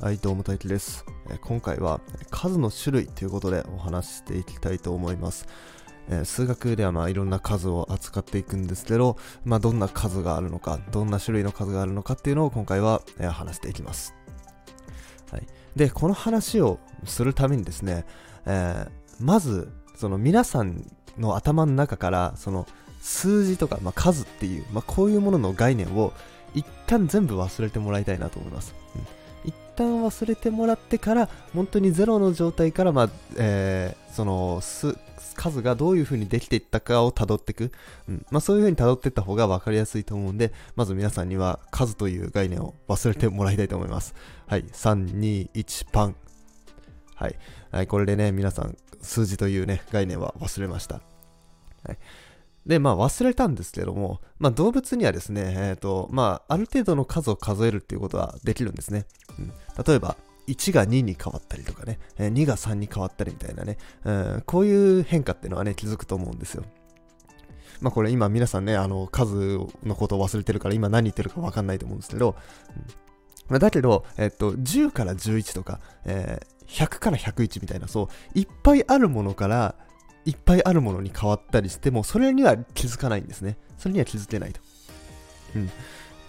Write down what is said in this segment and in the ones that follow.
はい、どうも大輝です。今回は数の種類ということでお話ししていきたいと思います。数学ではまあいろんな数を扱っていくんですけど、まあ、どんな数があるのか、どんな種類の数があるのかっていうのを今回は話していきます。はい、で、この話をするためにですね、えー、まずその皆さんの頭の中からその数字とか、まあ、数っていう、まあ、こういうものの概念を一旦全部忘れてもらいたいなと思います。うん、旦忘れてもらってから、本当にゼロの状態から、まあ、えー、その、数がどういう風にできていったかを辿っていく。うん。まあ、そういう風に辿っていった方が分かりやすいと思うんで、まず皆さんには数という概念を忘れてもらいたいと思います。はい。3、2、1、パン。はい。はい、これでね、皆さん、数字というね、概念は忘れました。はい。で、まあ忘れたんですけども、まあ動物にはですね、えっ、ー、と、まあある程度の数を数えるっていうことはできるんですね。うん、例えば、1が2に変わったりとかね、2が3に変わったりみたいなね、うん、こういう変化っていうのはね、気づくと思うんですよ。まあこれ今皆さんね、あの数のことを忘れてるから今何言ってるかわかんないと思うんですけど、うん、だけど、えっと、10から11とか、えー、100から101みたいな、そう、いっぱいあるものから、いっぱいあるものに変わったりしても、それには気づかないんですね。それには気づけないと。うん。っ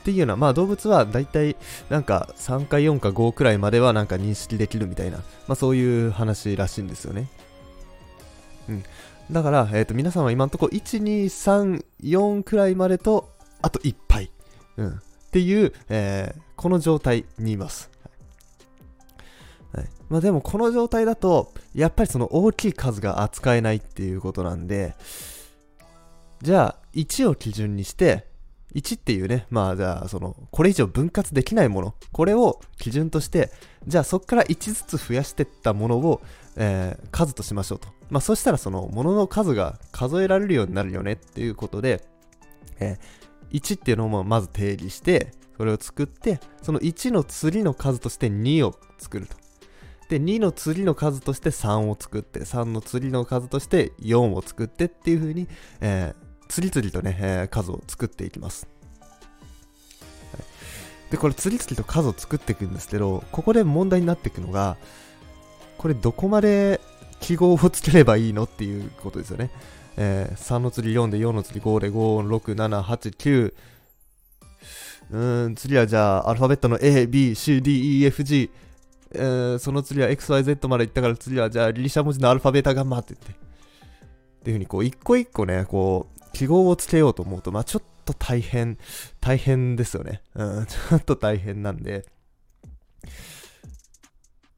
ていうような、まあ動物は大体なんか3か4か5くらいまではなんか認識できるみたいな、まあそういう話らしいんですよね。うん。だから、えっ、ー、と皆さんは今のところ1、2、3、4くらいまでと、あといっぱい。うん。っていう、えー、この状態にいます。はいまあ、でもこの状態だと、やっぱりその大きい数が扱えないっていうことなんで、じゃあ1を基準にして、1っていうね、まあじゃあその、これ以上分割できないもの、これを基準として、じゃあそこから1ずつ増やしてったものを、えー、数としましょうと。まあそしたらそのものの数が数えられるようになるよねっていうことで、えー、1っていうのをまず定義して、それを作って、その1の次の数として2を作ると。で、2の次の数として3を作って、3の次の数として4を作ってっていう風に、えー、次々とね、えー、数を作っていきます。で、これ次々と数を作っていくんですけど、ここで問題になっていくのが、これどこまで記号をつければいいのっていうことですよね。えー、3の次4で4の次5で5、6、7、8、9、うん、次はじゃあ、アルファベットの A、B、C、D、E、F、G、えー、その次は XYZ まで行ったから次はじゃあギリシャ文字のアルファベータ頑張って言って。っていうふうにこう一個一個ね、こう記号をつけようと思うと、まあちょっと大変、大変ですよね。うん、ちょっと大変なんで。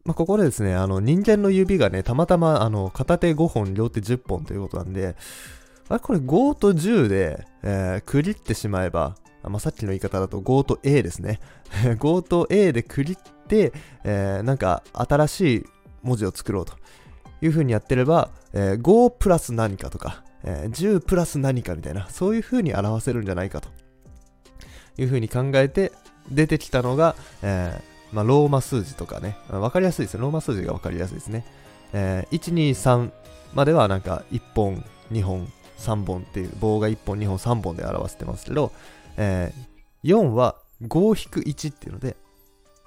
まあ、ここでですね、あの人間の指がね、たまたまあの片手5本、両手10本ということなんで、あれこれ5と10で、えー、区切ってしまえば、まあ、さっきの言い方だと5と A ですね。5と A で区切って、えー、なんか新しい文字を作ろうという風にやってれば、えー、5プラス何かとか、えー、10プラス何かみたいな、そういう風に表せるんじゃないかという風に考えて出てきたのが、えー、まあ、ローマ数字とかね、わかりやすいです。ローマ数字がわかりやすいですね。えー、1、2、3まではなんか1本、2本、3本っていう棒が1本、2本、3本で表してますけど、えー、4は5-1っていうので、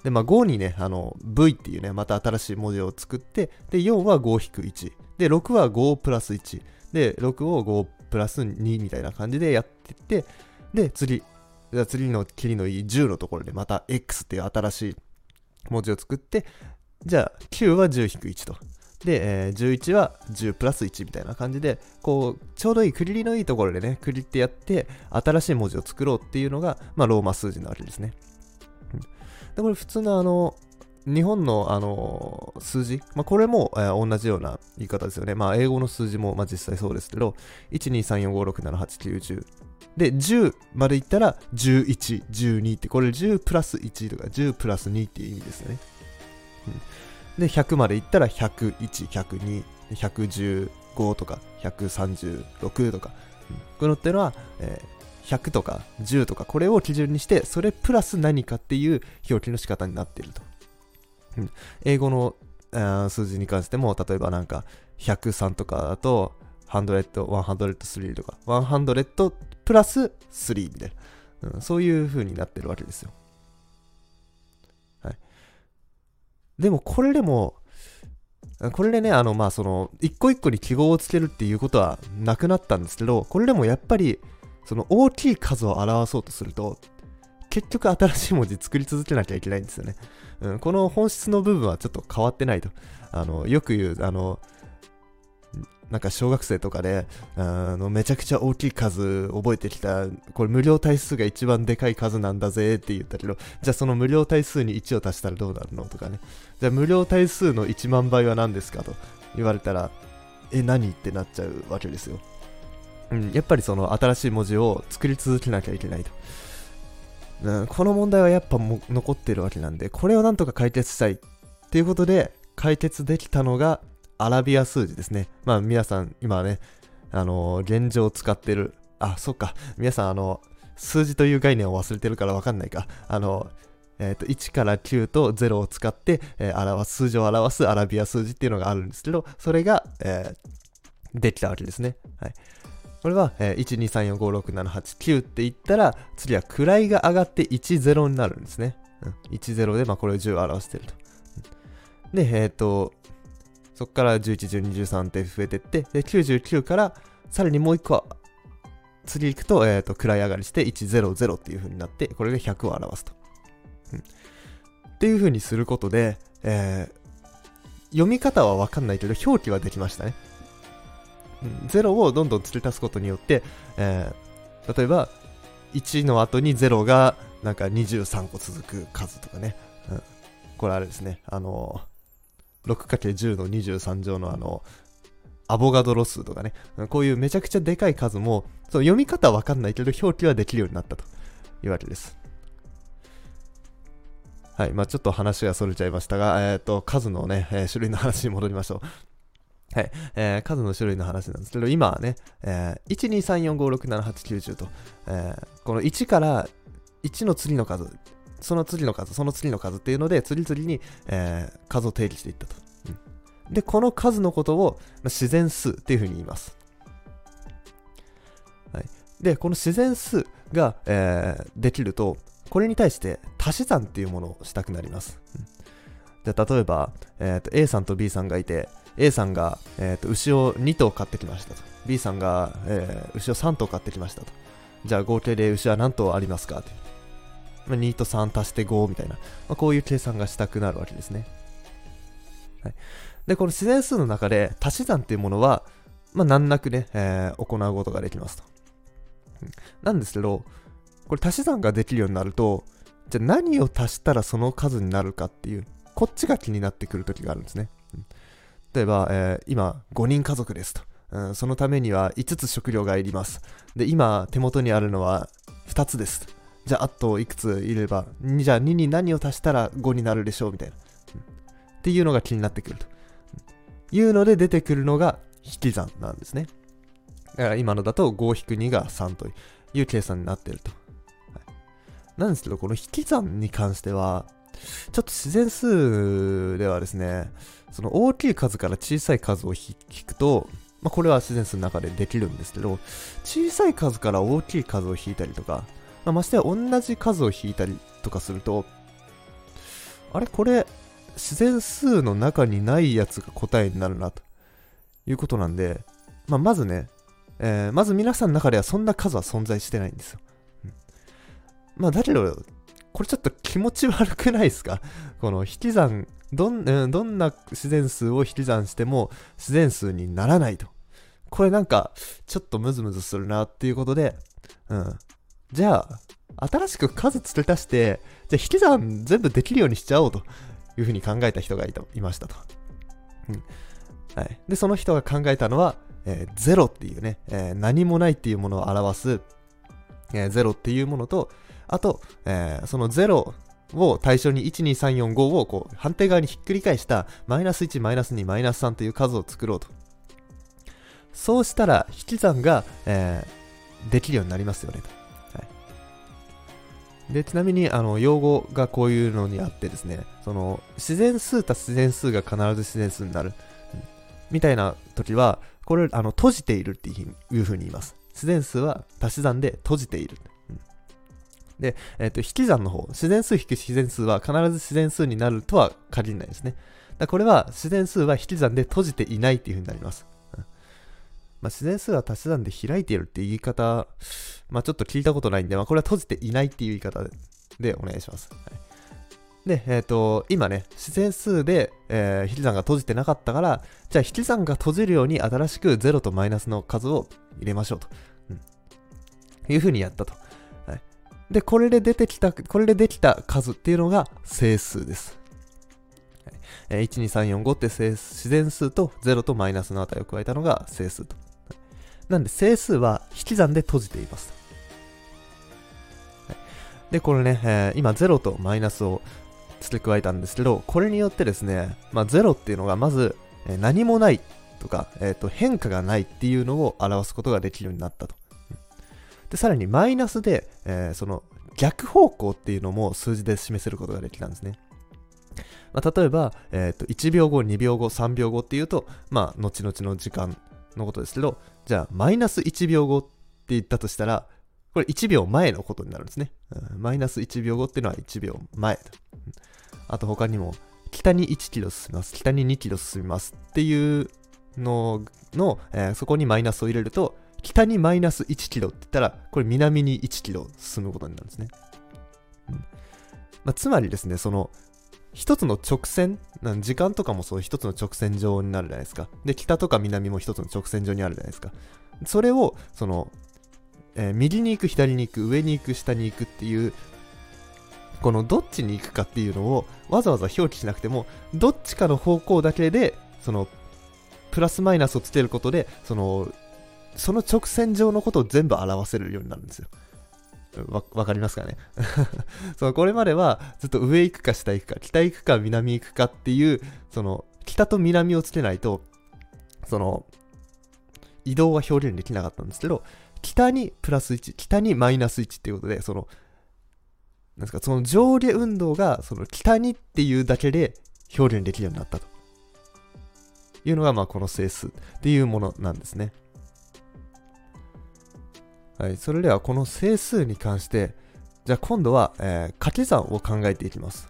で、まあ、5にね、あの、V っていうね、また新しい文字を作って、で、4は5-1。で、6は5プラス1。で、6を5プラス2みたいな感じでやってって、で、次、じゃ次の切りのいい10のところでまた X っていう新しい文字を作って、じゃあ9は10-1と。で、えー、11は10プラス1みたいな感じで、こう、ちょうどいい区切りのいいところでね、区切ってやって、新しい文字を作ろうっていうのが、まあ、ローマ数字なわけですね。で、これ普通のあの、日本のあの数字、まあ、これも、えー、同じような言い方ですよね。まあ、英語の数字も、まあ、実際そうですけど、1、2、3、4、5、6、7、8、9、10。で、10までいったら、11、12って、これ10プラス1とか、10プラス2っていう意味ですよね。で、100までいったら101、102、115とか、136とか、こういうのっていうのは、えー、100とか10とか、これを基準にして、それプラス何かっていう表記の仕方になっていると。うん、英語の数字に関しても、例えばなんか、103とかだと、100、103とか、100プラス3みたいな、うん、そういう風になってるわけですよ。はいでもこれでも、これでね、あの、まあ、その、一個一個に記号をつけるっていうことはなくなったんですけど、これでもやっぱり、その大きい数を表そうとすると、結局新しい文字作り続けなきゃいけないんですよね。うん、この本質の部分はちょっと変わってないと。あの、よく言う、あの、なんか小学生とかで、あのめちゃくちゃ大きい数覚えてきた、これ無料対数が一番でかい数なんだぜって言ったけど、じゃあその無料対数に1を足したらどうなるのとかね。じゃあ無料対数の1万倍は何ですかと言われたら、え、何ってなっちゃうわけですよ。うん、やっぱりその新しい文字を作り続けなきゃいけないと。うん、この問題はやっぱも残ってるわけなんで、これをなんとか解決したいっていうことで解決できたのがアラビア数字ですね。まあ皆さん今ね、あのー、現状使ってる、あ、そっか、皆さんあの、数字という概念を忘れてるからわかんないか。あの、えっ、ー、と、1から9と0を使って、えー、表す、数字を表すアラビア数字っていうのがあるんですけど、それが、えー、できたわけですね。はい。これは、えー、1、2、3、4、5、6、7、8、9って言ったら、次は位が上がって1、0になるんですね。うん、1、0で、まあ、これを10を表してると。で、えっ、ー、と、そこから11、12、13って増えてって、で、99からさらにもう一個は次行くと、えっ、ー、と、位上がりして100っていう風になって、これが100を表すと。うん、っていう風にすることで、えー、読み方はわかんないけど、表記はできましたね。0をどんどん付け足すことによって、えー、例えば、1の後に0がなんか23個続く数とかね。うん、これあれですね。あのー 6×10 の23乗のあの、アボガドロ数とかね、こういうめちゃくちゃでかい数も、その読み方はわかんないけど表記はできるようになったというわけです。はい。まあちょっと話がそれちゃいましたが、えっ、ー、と、数のね、えー、種類の話に戻りましょう。はい。えー、数の種類の話なんですけど、今はね、えー、1、2、3、4、5、6、7、8、9、10と、えー、この1から1の次の数、その次の数、その次の数っていうので、次々に、えー、数を定義していったと、うん。で、この数のことを、まあ、自然数っていうふうに言います。はい、で、この自然数が、えー、できると、これに対して足し算っていうものをしたくなります。うん、で例えば、えーと、A さんと B さんがいて、A さんが、えーと、牛を2頭買ってきましたと。B さんが、えー、牛を3頭買ってきましたと。じゃあ合計で牛は何頭ありますかって。まあ、2と3足して5みたいな、まあ、こういう計算がしたくなるわけですね。はい、で、この自然数の中で足し算っていうものは、まあ、難なくね、えー、行うことができますと。なんですけど、これ足し算ができるようになると、じゃあ何を足したらその数になるかっていう、こっちが気になってくる時があるんですね。例えば、えー、今5人家族ですと、うん。そのためには5つ食料がいります。で、今手元にあるのは2つです。じゃああといくついれば、じゃあ2に何を足したら5になるでしょう？みたいな、うん。っていうのが気になってくると。いうので出てくるのが引き算なんですね。だから今のだと5-2が3という計算になっていると。はい、なんですけど、この引き算に関しては、ちょっと自然数ではですね、その大きい数から小さい数を引くと、まあ、これは自然数の中でできるんですけど、小さい数から大きい数を引いたりとか、まあ、ましてや同じ数を引いたりとかすると、あれこれ、自然数の中にないやつが答えになるな、ということなんで、まあ、まずね、えー、まず皆さんの中ではそんな数は存在してないんですよ。うん、まあ、だけど、これちょっと気持ち悪くないですか？この引き算、どん、どんな自然数を引き算しても自然数にならないと。これなんか、ちょっとムズムズするなっていうことで、うん。じゃあ、新しく数付け足して、じゃあ引き算全部できるようにしちゃおうというふうに考えた人がいたいましたと。うんはい、で、その人が考えたのは、えー、ゼロっていうね、えー、何もないっていうものを表す、えー、ゼロっていうものと、あと、えー、そのゼロを対象に12345をこう反対側にひっくり返したマイナス1マイナス2マイナス3という数を作ろうとそうしたら引き算が、えー、できるようになりますよねとで、ちなみに、あの、用語がこういうのにあってですね、その、自然数た自然数が必ず自然数になる。うん、みたいな時は、これ、あの、閉じているっていうふうに言います。自然数は足し算で閉じている。で、えっ、と、引き算の方、自然数引く自然数は必ず自然数になるとは限らないですね。だこれは自然数は引き算で閉じていないっていう風になります。まあ、自然数は足し算で開いているっていう言い方、まあ、ちょっと聞いたことないんで、まあ、これは閉じていないっていう言い方でお願いします。はいで、えっ、ー、と、今ね、自然数で、えー、引き算が閉じてなかったから、じゃあ引き算が閉じるように新しく0とマイナスの数を入れましょうと。うん。いうふうにやったと。で、これで出てきた、これでできた数っていうのが整数です。えー、12345って自然数と0とマイナスの値を加えたのが整数と。なんで整数は引き算で閉じています。で、これね、えー、今0とマイナスを付け加えたんですけど、これによってですね、まあ、0っていうのがまず、え、何もないとか、えーと、変化がないっていうのを表すことができるようになったと。で、さらにマイナスで、えー、その逆方向っていうのも数字で示せることができたんですね。まあ、例えば、えーと、1秒後、2秒後、3秒後っていうと、まあ、後々の時間のことですけど、じゃあ、マイナス1秒後って言ったとしたら、これ1秒前のことになるんですね。うん、マイナス1秒後っていうのは1秒前。あと他にも、北に1キロ進みます。北に2キロ進みますっていうのの、えー、そこにマイナスを入れると、北にマイナス1キロって言ったら、これ南に1キロ進むことになるんですね。うんまあ、つまりですね、その、一つの直線、時間とかもそう一つの直線上になるじゃないですか。で、北とか南も一つの直線上にあるじゃないですか。それを、その、えー、右に行く、左に行く、上に行く、下に行くっていうこのどっちに行くかっていうのをわざわざ表記しなくてもどっちかの方向だけでそのプラスマイナスをつけることでそのその直線上のことを全部表せるようになるんですよわかりますかね？そのこれまではずっと上行くか下行くか北行くか南行くかっていうその北と南をつけないとその移動は表現できなかったんですけど北にプラス1北にマイナス1っていうことでそのなんですか、その上下運動が、その北にっていうだけで表現できるようになったと。いうのが、まあ、この整数っていうものなんですね。はい、それではこの整数に関して、じゃあ今度は、えー、掛け算を考えていきます。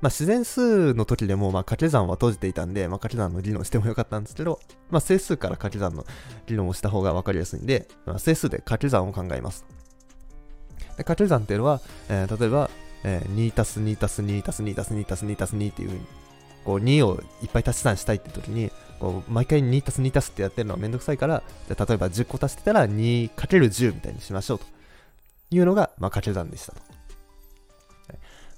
まあ、自然数の時でも、まあ、掛け算は閉じていたんで、まあ、掛け算の理論してもよかったんですけど、まあ、整数から掛け算の理論をした方が分かりやすいんで、まあ、整数で掛け算を考えます。掛け算っていうのは、えー、例えば、えー、2たす2たす2たす2たす2たす2たす2っていう風に、こう2をいっぱい足し算したいって時に、こう毎回2たす2たすってやってるのはめんどくさいから、じゃ例えば10個足してたら 2×10 みたいにしましょうというのが、まあ、掛け算でしたと。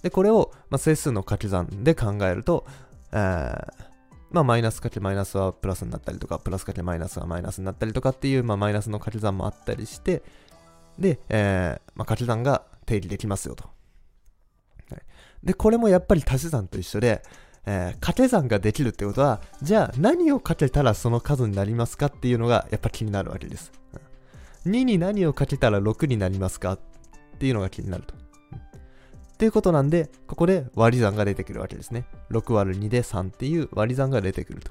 で、これを、まあ、整数の掛け算で考えると、えー、まあ、マイナスかけマイナスはプラスになったりとか、プラスかけマイナスはマイナスになったりとかっていう、まあ、マイナスの掛け算もあったりして、で、えー、まあ、掛け算が定義できますよと。で、これもやっぱり足し算と一緒で、えー、掛け算ができるってことは、じゃあ何をかけたらその数になりますかっていうのがやっぱ気になるわけです。2に何をかけたら6になりますかっていうのが気になると。っていうことなんで、ここで割り算が出てくるわけですね。6割る2で3っていう割り算が出てくると。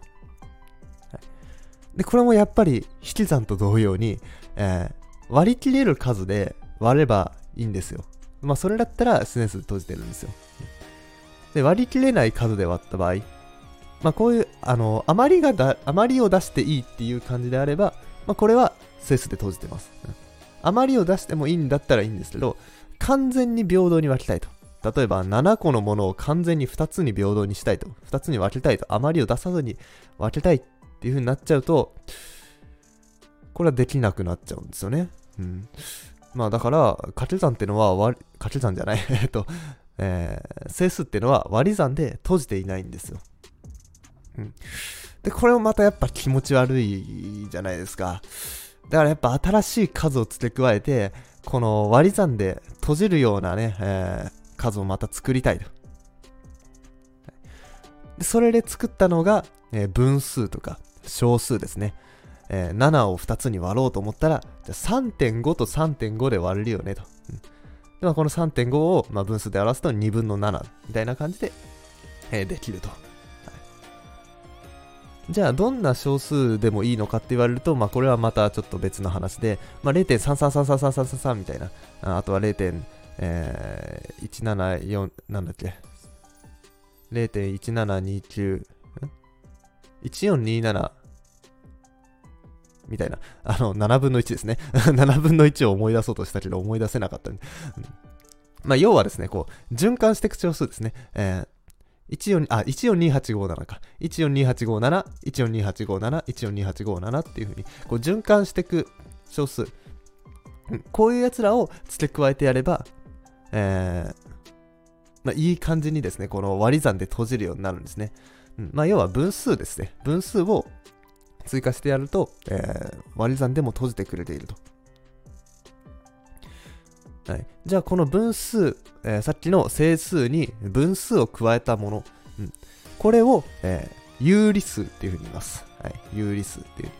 で、これもやっぱり引き算と同様に、えー、割り切れる数で割ればいいんですよ。まあ、それだったら自然数閉じてるんですよ。で、割り切れない数で割った場合、まあ、こういう、あの、余りがだ、余りを出していいっていう感じであれば、まあ、これは整数で閉じてます。余りを出してもいいんだったらいいんですけど、完全に平等に分けたいと。例えば7個のものを完全に2つに平等にしたいと。2つに分けたいと。余りを出さずに分けたいっていう風になっちゃうと、これはできなくなっちゃうんですよね。うん。まあだから、掛け算ってのは、掛け算じゃない えっと、えー、整数っていうのは割り算で閉じていないんですよ。うん。で、これもまたやっぱ気持ち悪いじゃないですか。だからやっぱ新しい数を付け加えて、この割り算で閉じるようなね、えー、数をまた作りたいと。でそれで作ったのが、えー、分数とか小数ですね。えー、7を2つに割ろうと思ったら、じゃ3.5と3.5で割れるよねと。うん、でまあ、この3.5を、まあ、分数で表すと2分の7みたいな感じで、えー、できると。じゃあ、どんな小数でもいいのかって言われると、まあ、これはまたちょっと別の話で、まあ、0.333333みたいな、あとは0.3えー、174、なんだっけ、0.1729、1427みたいな。あの、7分の1ですね。7分の1を思い出そうとしたけど思い出せなかった、うん、まあ、要はですね、こう、循環していく調数ですね。えー、14あ、142857か。142857、142857、142857っていう風に、こう循環していく小数。こういうやつらを付け加えてやれば、えー、まあ、いい感じにですね、この割り算で閉じるようになるんですね。うん、まあ、要は分数ですね。分数を追加してやると、えー、割り算でも閉じてくれていると。はい、じゃあこの分数、えー、さっきの整数に分数を加えたもの、うん、これを、えー、有理数っていうふうに言います。はい、有理数っていう。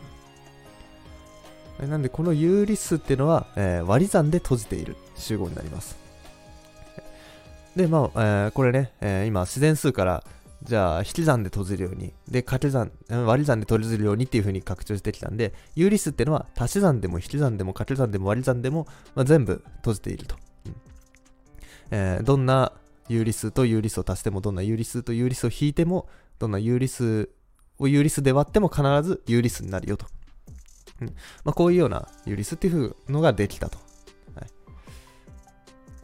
なんでこの有理数っていうのは、えー、割り算で閉じている集合になります。で、まあ、えー、これね、えー、今自然数からじゃあ、引き算で閉じるように、で、掛け算、割り算で閉じるようにっていう風に拡張してきたんで、有理数っていうのは足し算でも引き算でも掛け算でも割り算でも、まあ、全部閉じていると。うんえー、どんな有理数と有理数を足しても、どんな有理数と有理数を引いても、どんな有理数を有理数で割っても必ず有理数になるよと。うんまあ、こういうような有理数っていうのができたと。はい、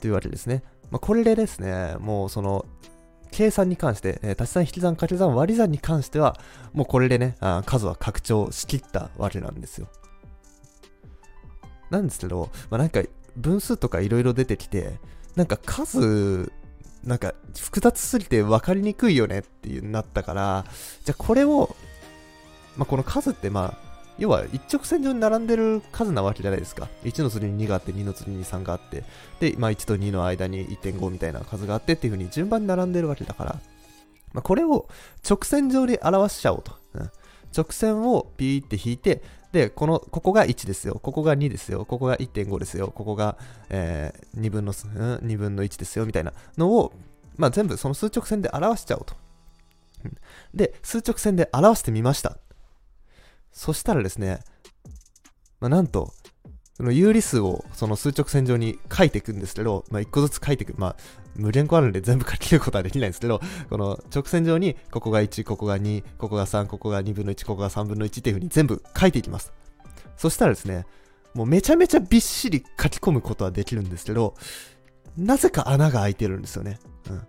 というわけですね。まあ、これでですね、もうその計算に関して、えー、足し算、引き算、掛け算、割り算に関しては、もうこれでね、あ数は拡張しきったわけなんですよ。なんですけど、まあ、なんか分数とかいろいろ出てきて、なんか数、なんか複雑すぎて分かりにくいよねっていうなったから、じゃあこれを、まあ、この数ってまあ、要は一直線上に並んでる数なわけじゃないですか。1の次に2があって、2の次に3があって、で、まあ1と2の間に1.5みたいな数があってっていう風に順番に並んでるわけだから、まあ、これを直線上で表しちゃおうと。うん、直線をピーって引いて、で、この、ここが1ですよ。ここが2ですよ。ここが1.5ですよ。ここが、えー、2分の、うん、2分の1ですよ。みたいなのを、まあ、全部その数直線で表しちゃおうと。で、数直線で表してみました。そしたらですね、まあ、なんと、その有理数をその数直線上に書いていくんですけど、まあ、1個ずつ書いていく。まあ、無限個あるんで全部書き切ることはできないんですけど、この直線上に、ここが1、ここが2、ここが3、ここが2分の1、ここが3分の1っていう風に全部書いていきます。そしたらですね、もうめちゃめちゃびっしり書き込むことはできるんですけど、なぜか穴が開いてるんですよね。うん。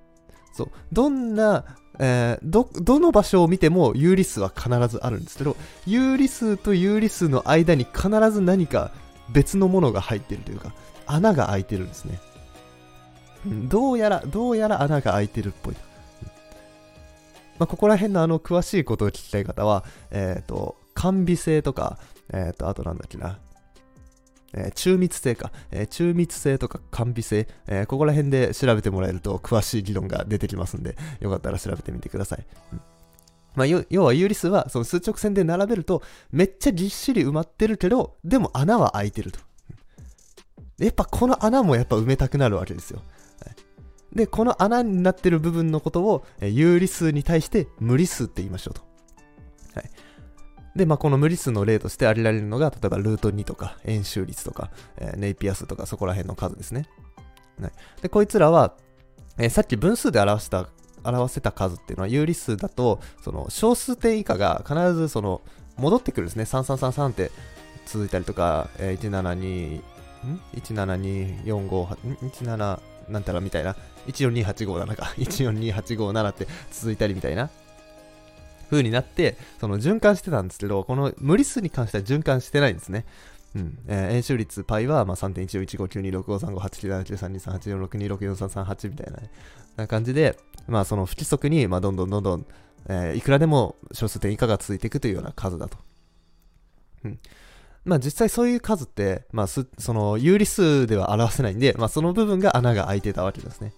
そう。どんなえー、ど、どの場所を見ても有理数は必ずあるんですけど、有理数と有理数の間に必ず何か別のものが入ってるというか、穴が開いてるんですね。どうやら、どうやら穴が開いてるっぽい。まあ、ここら辺のあの詳しいことを聞きたい方は、えっ、ー、と、完備性とか、えっ、ー、と、あとなんだっけな、えー、中密性か、えー、中密性とか完備性、えー、ここら辺で調べてもらえると詳しい議論が出てきますんで、よかったら調べてみてください。うんまあ、要は有理数はその数直線で並べるとめっちゃぎっしり埋まってるけど、でも穴は開いてると。やっぱこの穴もやっぱ埋めたくなるわけですよ。で、この穴になってる部分のことを、え有理数に対して無理数って言いましょうと。はい。で、まあ、この無理数の例として挙げられるのが、例えばルート2とか、円周率とか、えー、ネイピア数とか、そこら辺の数ですね。はい、で、こいつらは、えー、さっき分数で表した、表せた数っていうのは、有理数だと、その小数点以下が必ずその戻ってくるんですね。3333って続いたりとか、えー、172、ん？172458、17なんたらみたいな、142857か、142857って続いたりみたいな。風になって、その循環してたんですけど、この無理数に関しては循環してないんですね。うん。えー、円周率 π は、まあ、3.141592653584846264338みたいな、な感じで、まあ、その不規則に、まあ、どんどんどんどん、えー、いくらでも小数点以下が続いていくというような数だと。うん。まあ実際そういう数って、まあその有理数では表せないんで、まあその部分が穴が開いてたわけですね。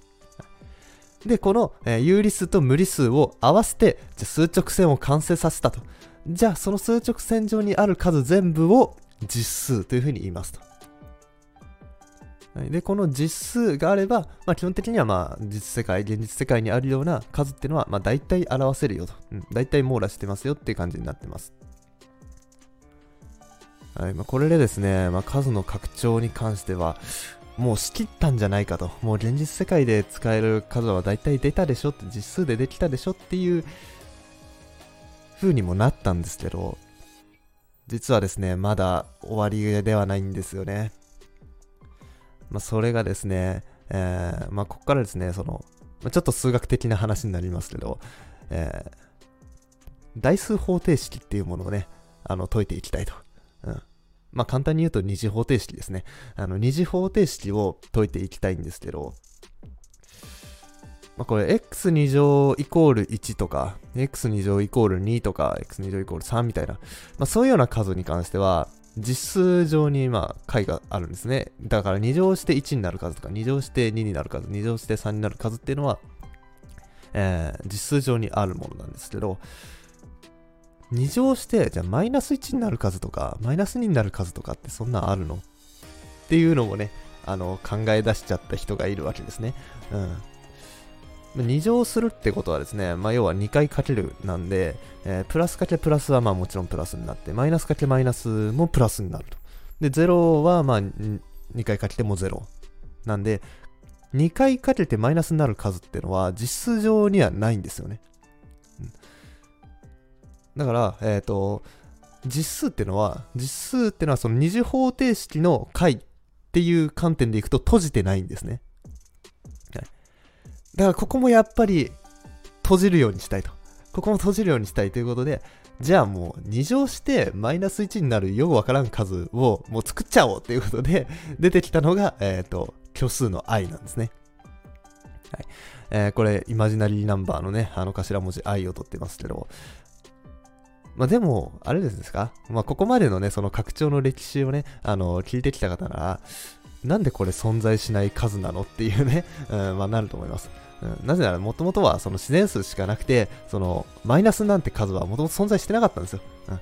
で、この、えー、有理数と無理数を合わせて、じゃ数直線を完成させたと。じゃあ、その数直線上にある数全部を実数というふうに言いますと。で、この実数があれば、まあ、基本的にはまあ実世界、現実世界にあるような数っていうのは、まあ、大体表せるよと。うん、大体網羅してますよっていう感じになってます。はいまあ、これでですね、まあ、数の拡張に関しては、もう仕切ったんじゃないかと。もう現実世界で使える数は大体出たでしょって、実数でできたでしょっていう風にもなったんですけど、実はですね、まだ終わりではないんですよね。まあ、それがですね、えー、まあ、ここからですね、その、ちょっと数学的な話になりますけど、えー、代数方程式っていうものをね、あの、解いていきたいと。うん。まあ、簡単に言うと二次方程式ですね。あの、二次方程式を解いていきたいんですけど、まあ、これ x2 乗イコール1とか、x2 乗イコール2とか、x2 乗イコール3みたいな、まあ、そういうような数に関しては、実数上にまあ解があるんですね。だから2乗して1になる数とか、2乗して2になる数、2乗して3になる数っていうのは、えー、実数上にあるものなんですけど、2乗して、じゃあマイナス1になる数とか、マイナス2になる数とかってそんなんあるの？っていうのもね、あの、考え出しちゃった人がいるわけですね。うん。2乗するってことはですね、まあ、要は2回かけるなんで、えー、プラスかけプラスはまあもちろんプラスになって、マイナスかけマイナスもプラスになると。で、0はまあ2回かけても0。なんで、2回かけてマイナスになる数っていうのは実数上にはないんですよね。だから、えっ、ー、と、実数っていうのは、実数っていうのはその二次方程式の解っていう観点でいくと閉じてないんですね。はいだからここもやっぱり閉じるようにしたいと。ここも閉じるようにしたいということで、じゃあもう2乗してマイナス1になるよくわからん数をもう作っちゃおうということで出てきたのが、えっ、ー、と、虚数の i なんですね。はい。えー、これ、イマジナリーナンバーのね、あの頭文字 i を取ってますけど、まあでも、あれですか？まあここまでのね、その拡張の歴史をね、あの、聞いてきた方なら、なんでこれ存在しない数なのっていうね、うん、まあなると思います。うん、なぜなら、もともとはその自然数しかなくて、その、マイナスなんて数はもともと存在してなかったんですよ。うん。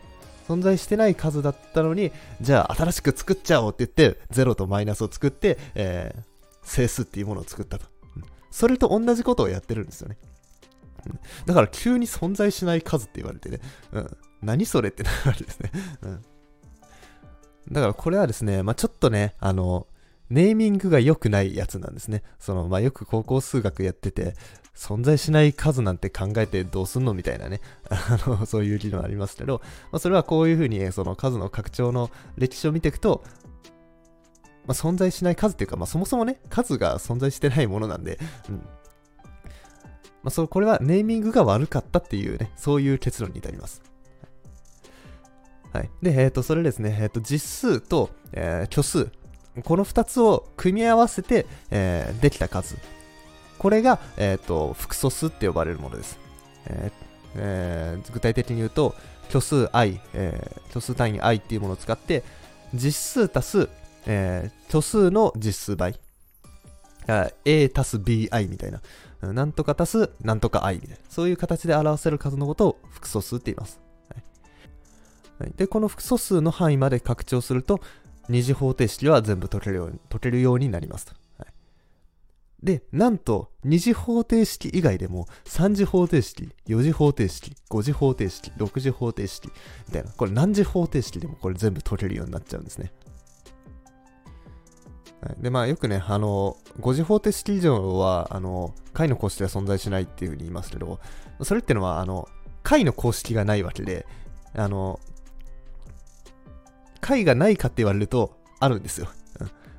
存在してない数だったのに、じゃあ新しく作っちゃおうって言って、0とマイナスを作って、えー、整数っていうものを作ったと。うん、それと同じことをやってるんですよね。だから急に存在しない数って言われてね、うん、何それってなるわけですね。うん、だからこれはですね、まあ、ちょっとね、あの、ネーミングが良くないやつなんですね。その、まあ、よく高校数学やってて、存在しない数なんて考えてどうすんのみたいなね、あの、そういう理論ありますけど、まあ、それはこういうふうに、その数の拡張の歴史を見ていくと、まあ、存在しない数っていうか、まあ、そもそもね、数が存在してないものなんで、うん。まあ、そこれはネーミングが悪かったっていうね、そういう結論に至ります。はい。で、えっ、ー、と、それですね、えっ、ー、と、実数と、えー、虚数。この2つを組み合わせて、えー、できた数。これが、えっ、ー、と、複素数って呼ばれるものです。えーえー、具体的に言うと、虚数 i、えー、虚数単位 i っていうものを使って、実数足す、えー、虚数の実数倍。a 足す bi みたいな。なんとか足すなんとか i みたいな。そういう形で表せる数のことを複素数って言います。はい、で、この複素数の範囲まで拡張すると、二次方程式は全部解けるように解けるようになります。はい、で、なんと、二次方程式以外でも、三次方程式、四次方程式、五次方程式、六次方程式、みたいな、これ何次方程式でもこれ全部解けるようになっちゃうんですね。で、まあよくね、あの、5次方程式以上は、あの、解の公式は存在しないっていうふうに言いますけど、それってのは、あの、解の公式がないわけで、あの、解がないかって言われると、あるんですよ。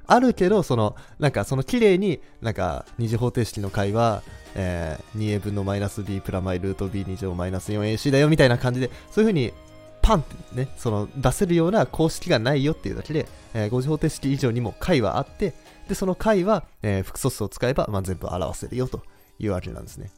あるけど、その、なんか、その綺麗に、なんか、二次方程式の解は、えー、2a 分のマイナス b プラマイルート b2 乗マイナス 4ac だよみたいな感じで、そういう風に、パンってね、その、出せるような公式がないよっていうだけで、えー、5次方程式以上にも解はあって、で、その解は、えー、複素数を使えば、まあ、全部表せるよというわけなんですね。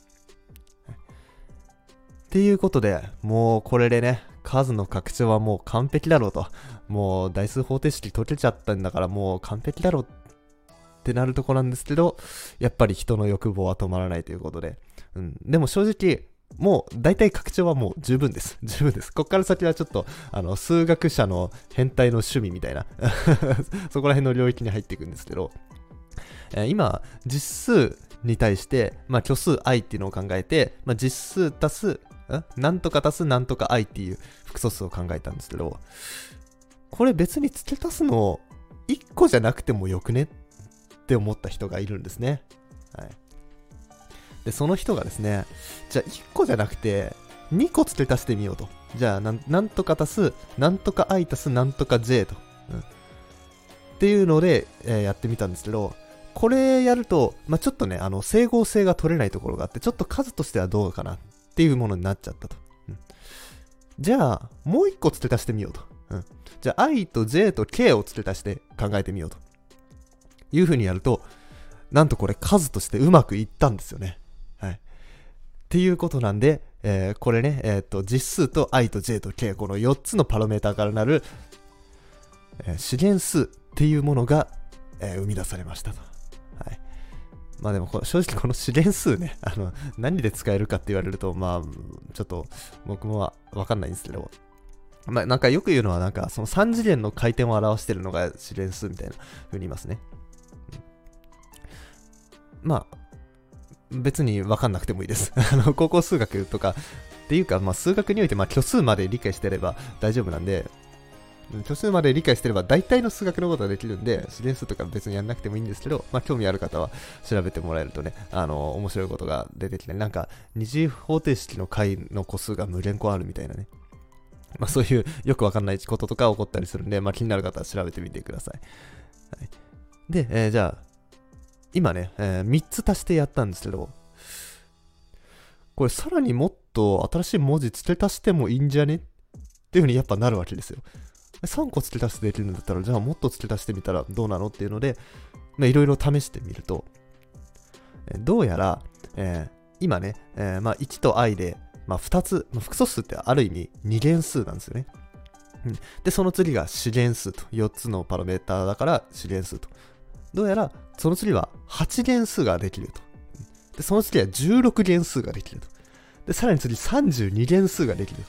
っていうことで、もうこれでね、数の拡張はもう完璧だろうと。もう代数方程式解けちゃったんだからもう完璧だろうってなるとこなんですけど、やっぱり人の欲望は止まらないということで。うん。でも正直、もう大体拡張はもう十分です。十分です。こっから先はちょっと、あの、数学者の変態の趣味みたいな そこら辺の領域に入っていくんですけど、えー、今、実数に対して、まあ、虚数 i っていうのを考えて、まあ、実数足すなんとか足すなんとか i っていう複素数を考えたんですけど、これ別に付け足すの1個じゃなくてもよくね？っって思った人がいるんですね。はい。で、その人がですね、じゃあ1個じゃなくて、2個付け足してみようと。じゃあなん、なんとか足す、なんとか i 足す、なんとか j と。うん、っていうので、えー、やってみたんですけど、これやると、まあ、ちょっとね、あの、整合性が取れないところがあって、ちょっと数としてはどうかなっていうものになっちゃったと。うん、じゃあ、もう1個付け足してみようと。うん、じゃあ、i と j と k を付け足して考えてみようと。いう風にやると、なんとこれ数としてうまくいったんですよね。っていうことなんで、えー、これね、え、ー、と、実数と i と j と k、この4つのパラメーターからなる、えー、資源数っていうものが、え生み出されましたと。はい。まあでも、正直この資源数ね、あの、何で使えるかって言われると、まあ、ちょっと僕もわかんないんですけど、まあなんかよく言うのはなんか、その3次元の回転を表してるのが資源数みたいな風に言いますね。まあ、別に分かんなくてもいいです。あの、高校数学とか、っていうか、まあ、数学において、まあ、虚数まで理解してれば大丈夫なんで、虚数まで理解してれば大体の数学のことができるんで、自然数とか別にやんなくてもいいんですけど、まあ、興味ある方は調べてもらえるとね、あの、面白いことが出てきたり、なんか、二次方程式の解の個数が無限個あるみたいなね。まあ、そういうよくわかんないこととか起こったりするんで、まあ、気になる方は調べてみてください。はい、で、えー、じゃあ、今ね、えー、3つ足してやったんですけど、これさらにもっと新しい文字付け足してもいいんじゃね？っていう風にやっぱなるわけですよ。3個付け足してできるんだったら、じゃあもっと付け足してみたらどうなのっていうので、いろいろ試してみると、どうやら、えー、今ね、えー、まあ、1と i で、まあ、2つ、まあ、複素数ってある意味2元数なんですよね。うん、で、その次が資源数と、4つのパラメーターだから資源数と。どうやら、その次は8元数ができると。で、その次は16元数ができると。で、さらに次32元数ができる。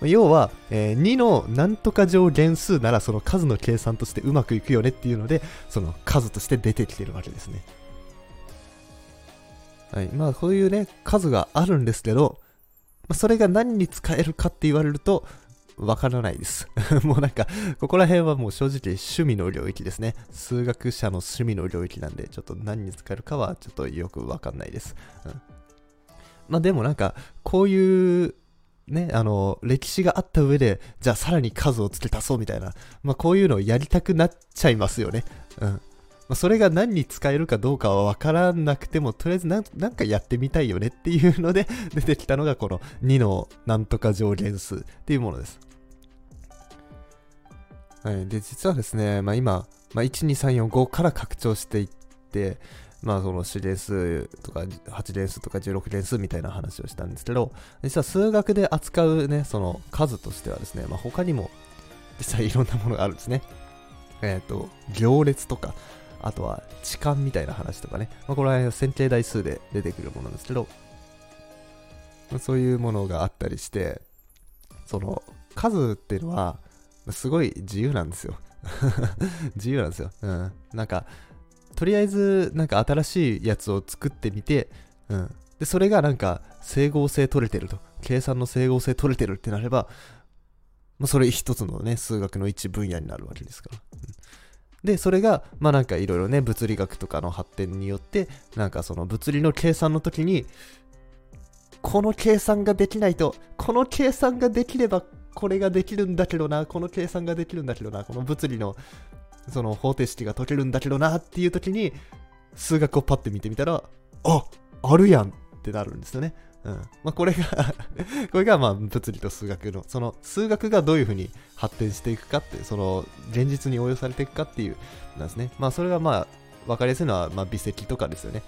要は、えー、2のなんとか乗元数ならその数の計算としてうまくいくよねっていうので、その数として出てきてるわけですね。はい。まあ、こういうね、数があるんですけど、まあ、それが何に使えるかって言われると、わからないです。もうなんか、ここら辺はもう正直趣味の領域ですね。数学者の趣味の領域なんで、ちょっと何に使えるかはちょっとよくわかんないです。うん、まあでもなんか、こういう、ね、あの、歴史があった上で、じゃあさらに数を付け足そうみたいな、まあこういうのをやりたくなっちゃいますよね。うん。まあ、それが何に使えるかどうかはわからなくても、とりあえずなんかやってみたいよねっていうので出てきたのがこの2のなんとか上限数っていうものです。はい、で実はですね、まあ、今、まあ、12345から拡張していって、まあ、その4連数とか8連数とか16連数みたいな話をしたんですけど、実は数学で扱うね、その数としてはですね、まあ、他にも実際いろんなものがあるんですね。えっ、ー、と、行列とか、あとは痴漢みたいな話とかね、まあ、これは線形代数で出てくるものなんですけど、まあ、そういうものがあったりして、その数っていうのは、すごい自由なんですよ 自由なんですよ。うん。なんか、とりあえず、なんか新しいやつを作ってみて、うん。で、それがなんか、整合性取れてると。計算の整合性取れてるってなれば、まあ、それ一つのね、数学の一分野になるわけですから。うん、で、それが、まあなんかいろいろね、物理学とかの発展によって、なんかその物理の計算の時に、この計算ができないと、この計算ができればこれができるんだけどな、この計算ができるんだけどな、この物理のその方程式が解けるんだけどなっていう時に、数学をパッて見てみたら、ああるやんってなるんですよね。うん。まあ、これが これがまあ物理と数学の、その数学がどういうふうに発展していくかって、その現実に応用されていくかっていう、なんですね。まあそれがまあ分かりやすいのはまあ微積とかですよね。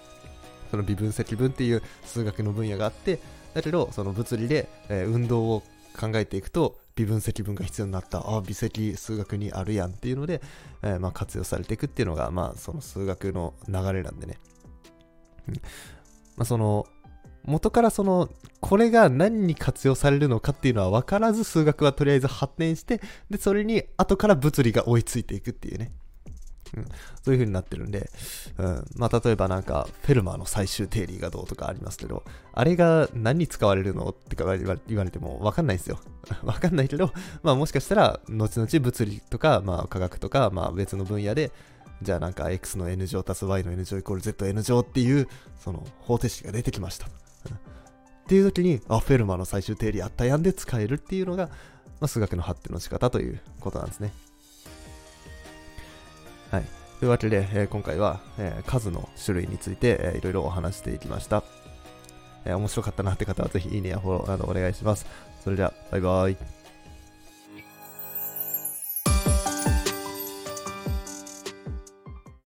その微分積分っていう数学の分野があって、だけどその物理で、え、運動を考えていくと微分積分が必要になったああ微積数学にあるやんっていうので、えー、まあ、活用されていくっていうのが、まあ、その数学の流れなんでね、まあ、その元からそのこれが何に活用されるのかっていうのは分からず数学はとりあえず発展してでそれに後から物理が追いついていくっていうねうん、そういう風になってるんで、うん、まあ、例えばなんか、フェルマーの最終定理がどうとかありますけど、あれが何に使われるのってか言われてもわかんないですよ。わかんないけど、まあもしかしたら、後々物理とか、まあ科学とか、まあ別の分野で、じゃあなんか x の n 乗足す y の n 乗イコール zn 乗っていうその方程式が出てきました。っていう時に、あ、フェルマの最終定理あったやんで使えるっていうのが、まあ、数学の発展の仕方ということなんですね。はい。というわけで、えー、今回は、えー、数の種類について、えー、いろいろお話していきました。えー、面白かったなって方はぜひいいねやフォローなどお願いします。それでは、バイバイ。